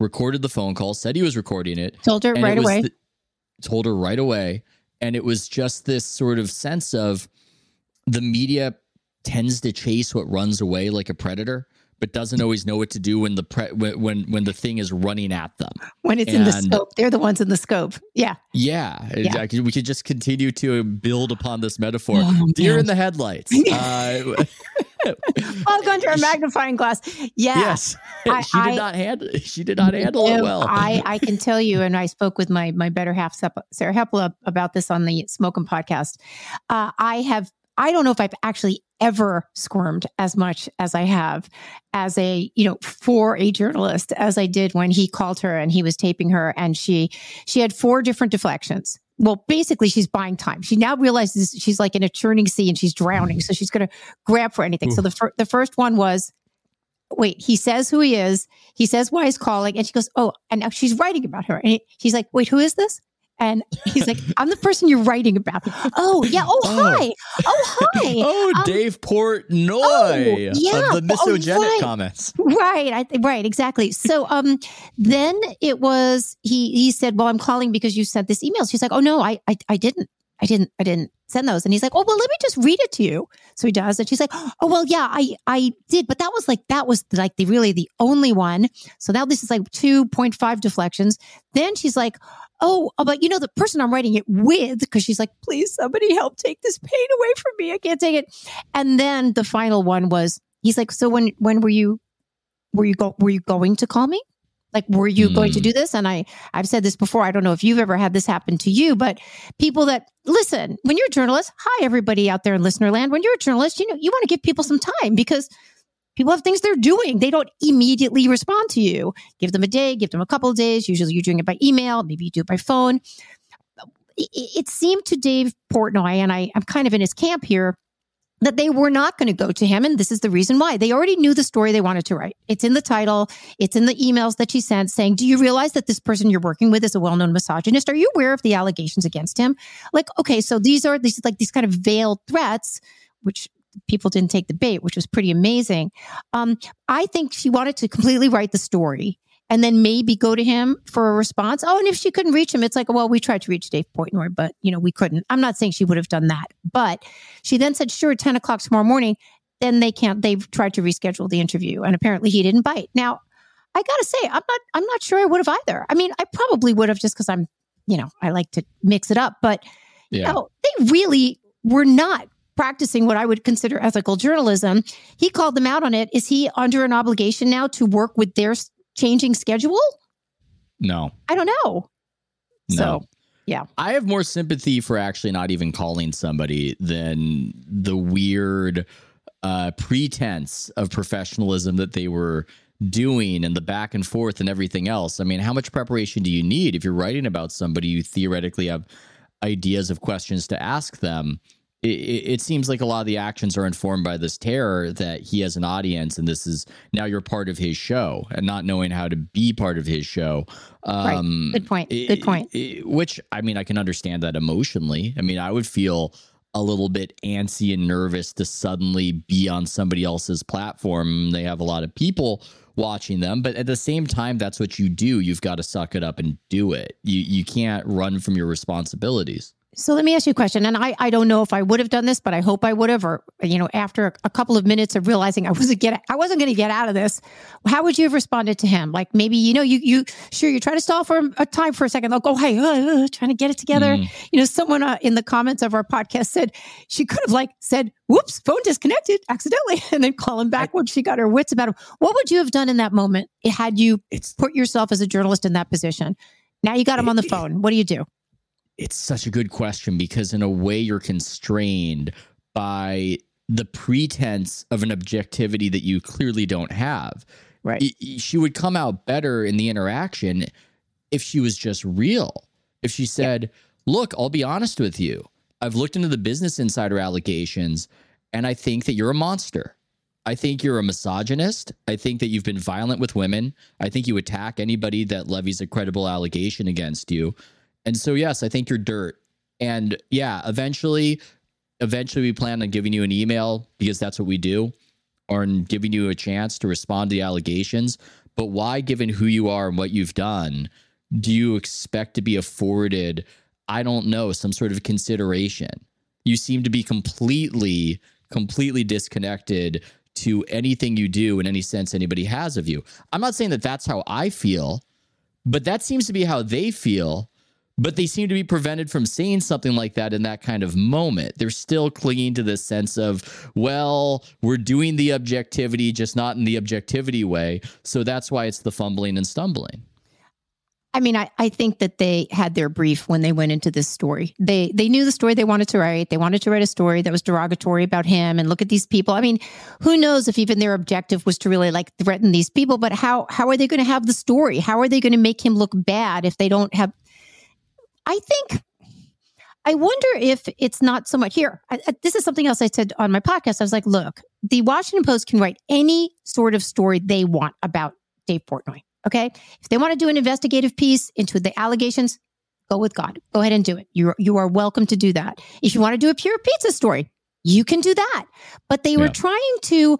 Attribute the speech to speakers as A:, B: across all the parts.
A: recorded the phone call, said he was recording it,
B: told her right away.
A: the- told her right away. And it was just this sort of sense of the media tends to chase what runs away like a predator, but doesn't always know what to do when the pre- when, when when the thing is running at them.
B: when it's in the scope, they're the ones in the scope. Yeah.
A: Yeah,
B: Yeah.
A: Could- we could just continue to build upon this metaphor.
B: Oh,
A: Deer
B: man.
A: in the headlights. Uh,
B: I'll go under a magnifying glass. Yeah.
A: Yes,
B: I-
A: she did
B: I-
A: not handle. She did not handle it well.
B: I, I can tell you, and I spoke with my my better half, Sarah Hepola, about this on the Smoking podcast. Uh, I have, I don't know if I've actually ever squirmed as much as I have as a, you know, for a journalist as I did when he called her and he was taping her, and she she had four different deflections. Well, basically, she's buying time. She now realizes she's like in a churning sea and she's drowning, so she's going to grab for anything. So the fir- the first one was wait, he says who he is. He says why he's calling. And she goes, oh, and now she's writing about her. And he, he's like, wait, who is this? And he's like, I'm the person you're writing about. Oh, yeah. Oh,
A: Oh.
B: hi. Oh, hi.
A: oh,
B: um,
A: Dave Portnoy
B: oh, yeah.
A: the
B: Oh, right.
A: comments.
B: Right. I right. Exactly. So, um, then it was, he, he said, well, I'm calling because you sent this email. She's like, oh, no, I, I, I didn't. I didn't, I didn't send those. And he's like, oh, well, let me just read it to you. So he does. And she's like, oh, well, yeah, I, I did. But that was like, that was like the really the only one. So now this is like 2.5 deflections. Then she's like, oh, oh, but you know, the person I'm writing it with, because she's like, please, somebody help take this pain away from me. I can't take it. And then the final one was, he's like, so when, when were you, were you go, were you going to call me? Like, were you going to
A: Hmm.
B: do this? And I, I've said this before. I don't know if you've ever had this happen to you, but people that listen, when you're a journalist, hi, everybody out there in listener land. When you're a journalist, you know, you want to give people some time because people have things they're doing. They don't immediately respond to you. Give them a day, give them a couple of days. Usually you're doing it by email. Maybe you do it by phone. It, it seemed to Dave Portnoy, and I, I'm kind of in his camp here, that they were not going to go to him. And this is the reason why. They already knew the story they wanted to write. It's in the title, it's in the emails that she sent saying, Do you realize that this person you're working with is a well known misogynist? Are you aware of the allegations against him? Like, okay, so these are these like these kind of veiled threats, which people didn't take the bait, which was pretty amazing. Um, I think she wanted to completely write the story and then maybe go to him for a response. Oh, and if she couldn't reach him, it's like, well, we tried to reach Dave Portnoy, but you know, we couldn't. I'm not saying she would have done that, but she then said, sure, 10 o'clock tomorrow morning. Then they can't, they've tried to reschedule the interview and apparently he didn't bite. Now, I gotta say, I'm not, I'm not sure I would have either. I mean, I probably would have just because I'm, you know, I like to mix it up, but
A: Yeah.
B: no, they really were not practicing what I would consider ethical journalism. He called them out on it. Is he under an obligation now to work with their changing schedule?
A: No.
B: I don't know.
A: No.
B: So, yeah.
A: I have more sympathy for actually not even calling somebody than the weird uh, pretense of professionalism that they were doing and the back and forth and everything else. I mean, how much preparation do you need if you're writing about somebody you theoretically have ideas of questions to ask them? It, it, it seems like a lot of the actions are informed by this terror that he has an audience and this is now you're part of his show and not knowing how to be part of his show.
B: Right.
A: Um,
B: Good point. Good point.
A: i- which I mean, I can understand that emotionally. I mean, I would feel a little bit antsy and nervous to suddenly be on somebody else's platform. They have a lot of people watching them, but at the same time, that's what you do. You've got to suck it up and do it. You you can't run from your responsibilities.
B: So let me ask you a question. And I, I don't know if I would have done this, but I hope I would have, or, you know, after a, couple of minutes of realizing I wasn't get, I wasn't going to get out of this. How would you have responded to him? Like maybe, you know, you, you, sure, you try to stall for a time for a second. They'll go, Hey, uh, uh, trying to get it together.
A: Mm.
B: You know, someone uh, in the comments of our podcast said she could have like said, whoops, phone disconnected accidentally, and then call him back when she got her wits about him. What would you have done in that moment had you put yourself as a journalist in that position? Now you got him on the phone. What do you do?
A: It's such a good question because in a way you're constrained by the pretense of an objectivity that you clearly don't have.
B: Right.
A: She would come out better in the interaction if she was just real. If she said, "Look, I'll be honest with you. I've looked into the business insider allegations and I think that you're a monster. I think you're a misogynist. I think that you've been violent with women. I think you attack anybody that levies a credible allegation against you. And so yes, I think you're dirt. And yeah, eventually eventually we plan on giving you an email because that's what we do or in giving you a chance to respond to the allegations. But why, given who you are and what you've done, do you expect to be afforded, I don't know, some sort of consideration? You seem to be completely, completely disconnected to anything you do in any sense anybody has of you. I'm not saying that that's how I feel, but that seems to be how they feel. But they seem to be prevented from saying something like that in that kind of moment. They're still clinging to this sense of, well, we're doing the objectivity, just not in the objectivity way. So that's why it's the fumbling and stumbling.
B: I mean, I, I think that they had their brief when they went into this story. They they knew the story they wanted to write. They wanted to write a story that was derogatory about him and look at these people. I mean, who knows if even their objective was to really like threaten these people, but how how are they going to have the story? How are they going to make him look bad if they don't have I think I wonder if it's not so much here. I, this is something else I said on my podcast. I was like, look, the Washington Post can write any sort of story they want about Dave Portnoy. Okay. If they want to do an investigative piece into the allegations, go with God. Go ahead and do it. You, you are welcome to do that. If you want to do a pure pizza story, you can do that. But they yeah. were trying to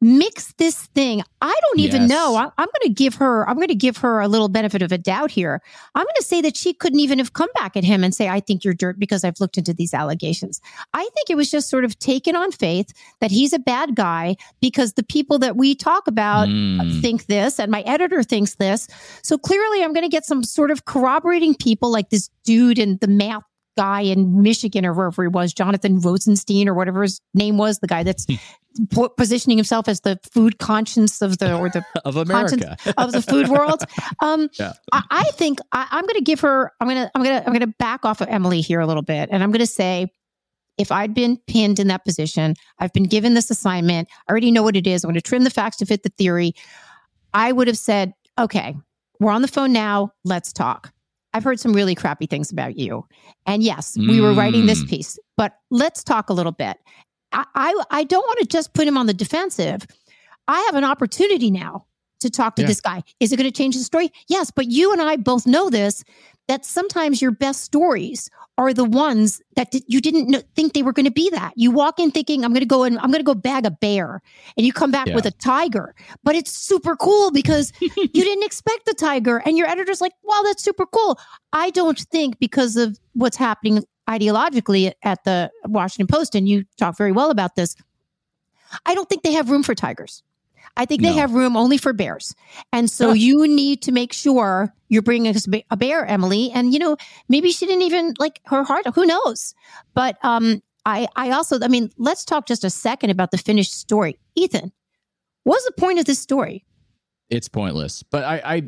B: mix this thing. I don't even yes. know. I, am going to give her, I'm going to give her a little benefit of a doubt here. I'm going to say that she couldn't even have come back at him and say, I think you're dirt because I've looked into these allegations. I think it was just sort of taken on faith that he's a bad guy because the people that we talk about mm. think this and my editor thinks this. So clearly I'm going to get some sort of corroborating people like this dude in the math guy in Michigan or wherever he was, Jonathan Rosenstein or whatever his name was, the guy that's positioning himself as the food conscience of the or the
A: of America
B: of the food world. Um, yeah. I, I, think I, I'm going to give her. I'm going to I'm going to I'm going to back off of Emily here a little bit, and I'm going to say. If I'd been pinned in that position, I've been given this assignment. I already know what it is. I'm going to trim the facts to fit the theory. I would have said, okay, we're on the phone now. Let's talk. I've heard some really crappy things about you. And yes, we mm. were writing this mm. piece, but let's talk a little bit. I, I, I don't want to just put him on the defensive. I have an opportunity now to talk to yeah. this guy. Is it going to change the story? Yes, but you and I both know this that sometimes your best stories are the ones that you didn't know, think they were going to be that. You walk in thinking I'm going to go and I'm going to go bag a bear and you come back yeah. with a tiger. But it's super cool because you didn't expect the tiger and your editor's like, "Wow, that's super cool." I don't think because of what's happening ideologically at the Washington Post and you talk very well about this. I don't think they have room for tigers. I think no. they have room only for bears. And so you need to make sure you're bringing a bear, Emily. And, you know, maybe she didn't even like her heart. Who knows? But um, I, I also, I mean, let's talk just a second about the finished story. Ethan, what's the point of this story?
A: It's pointless. But I, I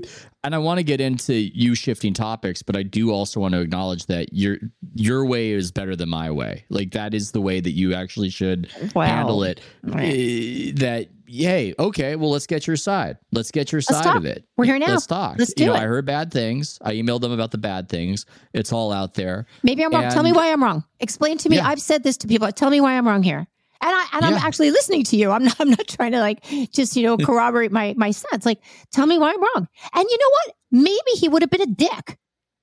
A: and I want to get into you shifting topics, but I do also want to acknowledge that your your way is better than my way. Like that is the way that you actually should wow. handle it. Right. Uh, that yay, okay, well, let's get your side. Let's get your let's side
B: talk.
A: of it.
B: We're here now.
A: Let's talk.
B: Let's do
A: you know,
B: it. I
A: heard bad things. I emailed them about the bad things. It's all out there.
B: Maybe I'm wrong. And, Tell me why I'm wrong. Explain to me. Yeah. I've said this to people. Tell me why I'm wrong here. And I and yeah. I'm actually listening to you. I'm not I'm not trying to like just, you know, corroborate my my sense. Like, tell me why I'm wrong. And you know what? Maybe he would have been a dick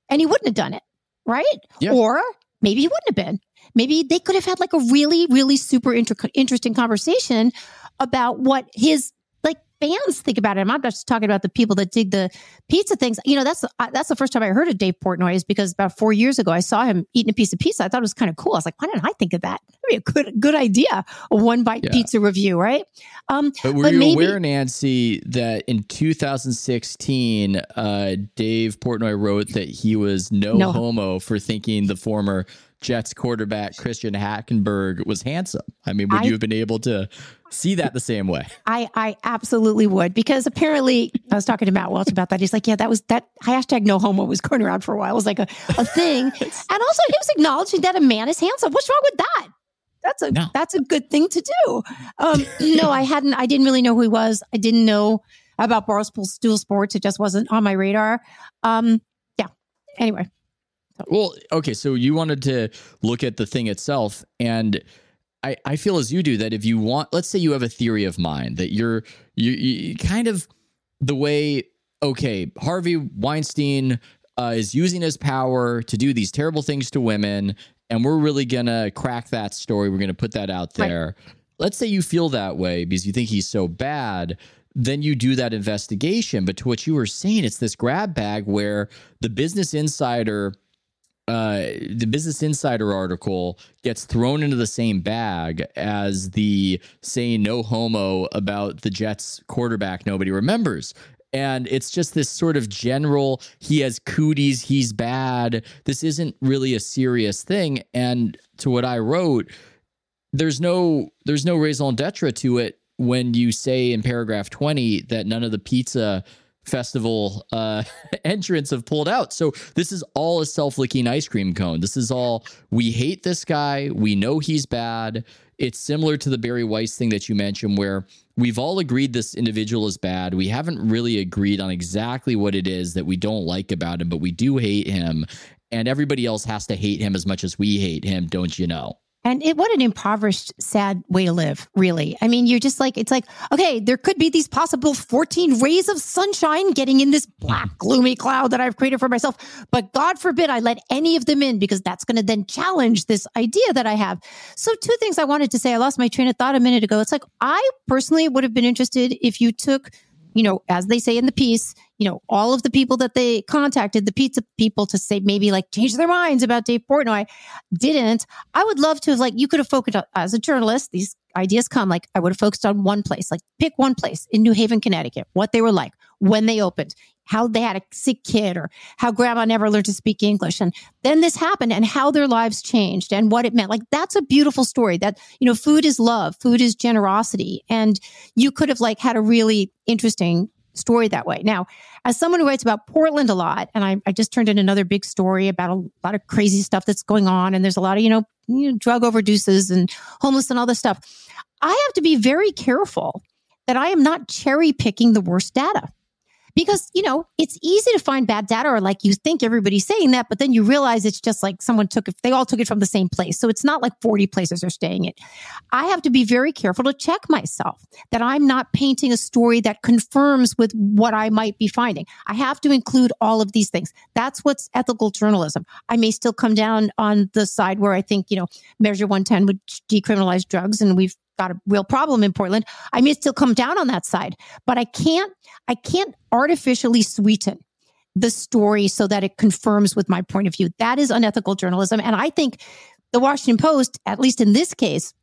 B: and he wouldn't have done it. Right? Yeah. Or maybe he wouldn't have been. Maybe they could have had like a really, really super inter- interesting conversation about what his fans think about it. I'm not just talking about the people that dig the pizza things. You know, that's that's the first time I heard of Dave Portnoy is because about four years ago I saw him eating a piece of pizza. I thought it was kind of cool. I was like, why didn't I think of that? That'd be a good good idea. A one bite yeah. pizza review, right?
A: Um, but were but you maybe, aware, Nancy, that in 2016, uh, Dave Portnoy wrote that he was no, no homo for thinking the former Jets quarterback Christian Hackenberg was handsome. I mean, would I, you have been able to see that the same way?
B: I, I absolutely would because apparently I was talking to Matt Welch about that. He's like, yeah, that was that hashtag no homo was going around for a while. It was like a, a thing. and also he was acknowledging that a man is handsome. What's wrong with that? That's a no. that's a good thing to do. Um, no, I hadn't. I didn't really know who he was. I didn't know about Barstool Stool Sports. It just wasn't on my radar. Um, yeah. Anyway,
A: well, okay, so you wanted to look at the thing itself, and I, I feel as you do that if you want, let's say you have a theory of mind that you're you, you kind of the way, okay, Harvey Weinstein uh, is using his power to do these terrible things to women, and we're really gonna crack that story. We're gonna put that out there. Right. Let's say you feel that way because you think he's so bad then you do that investigation. But to what you were saying, it's this grab bag where the Business Insider. Uh, the Business Insider article gets thrown into the same bag as the saying no homo about the Jets quarterback nobody remembers. And it's just this sort of general he has cooties he's bad. This isn't really a serious thing. And to what i wrote there's no there's no raison d'etre to it when you say in paragraph 20 that none of the pizza festival uh, entrants have pulled out. So this is all a self-licking ice cream cone. This is all we hate this guy. We know he's bad. It's similar to the Bari Weiss thing that you mentioned where we've all agreed this individual is bad. We haven't really agreed on exactly what it is that we don't like about him, but we do hate him. And everybody else has to hate him as much as we hate him, don't you know?
B: And it, what an impoverished, sad way to live, really. I mean, you're just like, it's like, okay, there could be these possible 14 rays of sunshine getting in this black, gloomy cloud that I've created for myself. But God forbid I let any of them in because that's going to then challenge this idea that I have. So, two things I wanted to say. I lost my train of thought a minute ago. It's like, I personally would have been interested if you took you know, as they say in the piece, you know, all of the people that they contacted, the pizza people to say maybe like change their minds about Dave Portnoy didn't. I would love to have like, you could have focused on, as a journalist, these ideas come like I would have focused on one place, like pick one place in New Haven, Connecticut, what they were like when they opened, how they had a sick kid or how grandma never learned to speak English. And then this happened and how their lives changed and what it meant. Like that's a beautiful story that, you know, food is love, food is generosity. And you could have like had a really interesting story that way. Now, as someone who writes about Portland a lot, and I, I just turned in another big story about a lot of crazy stuff that's going on, and there's a lot of, you know, you know drug overdoses and homeless and all this stuff. I have to be very careful that I am not cherry picking the worst data because you know it's easy to find bad data or like you think everybody's saying that but then you realize it's just like someone took it they all took it from the same place. So it's not like 40 places are staying it. I have to be very careful to check myself that i'm not painting a story that confirms with what i might be finding. I have to include all of these things. That's what's ethical journalism. I may still come down on the side where i think you know measure 110 would decriminalize drugs and we've got a real problem in Portland. I may still come down on that side, but I can't, I can't artificially sweeten the story so that it confirms with my point of view. That is unethical journalism. And I think the Washington Post, at least in this case,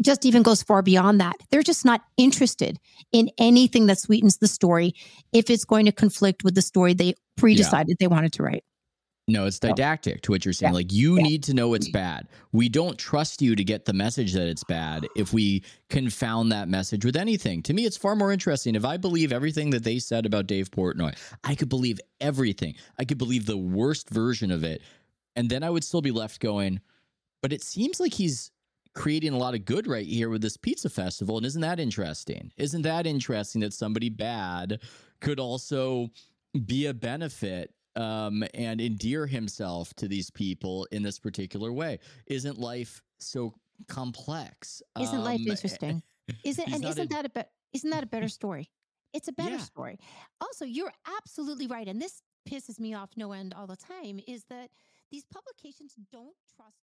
B: just even goes far beyond that. They're just not interested in anything that sweetens the story if it's going to conflict with the story they pre decided yeah. they wanted to write.
A: No, it's didactic to what you're saying. Yeah. Like you yeah. need to know it's mm. bad. We don't trust you to get the message that it's bad if we confound that message with anything. To me, it's far more interesting. If I believe everything that they said about Dave Portnoy, I could believe everything. I could believe the worst version of it. And then I would still be left going, but it seems like he's creating a lot of good right here with this pizza festival. And isn't that interesting? Isn't that interesting that somebody bad could also be a benefit um, and endear himself to these people in this particular way. Isn't life so complex?
B: Isn't um, life interesting? Isn't and isn't a, that a be- isn't that a better story? It's a better yeah. story. Also, you're absolutely right, and this pisses me off no end all the time. Is that these publications don't trust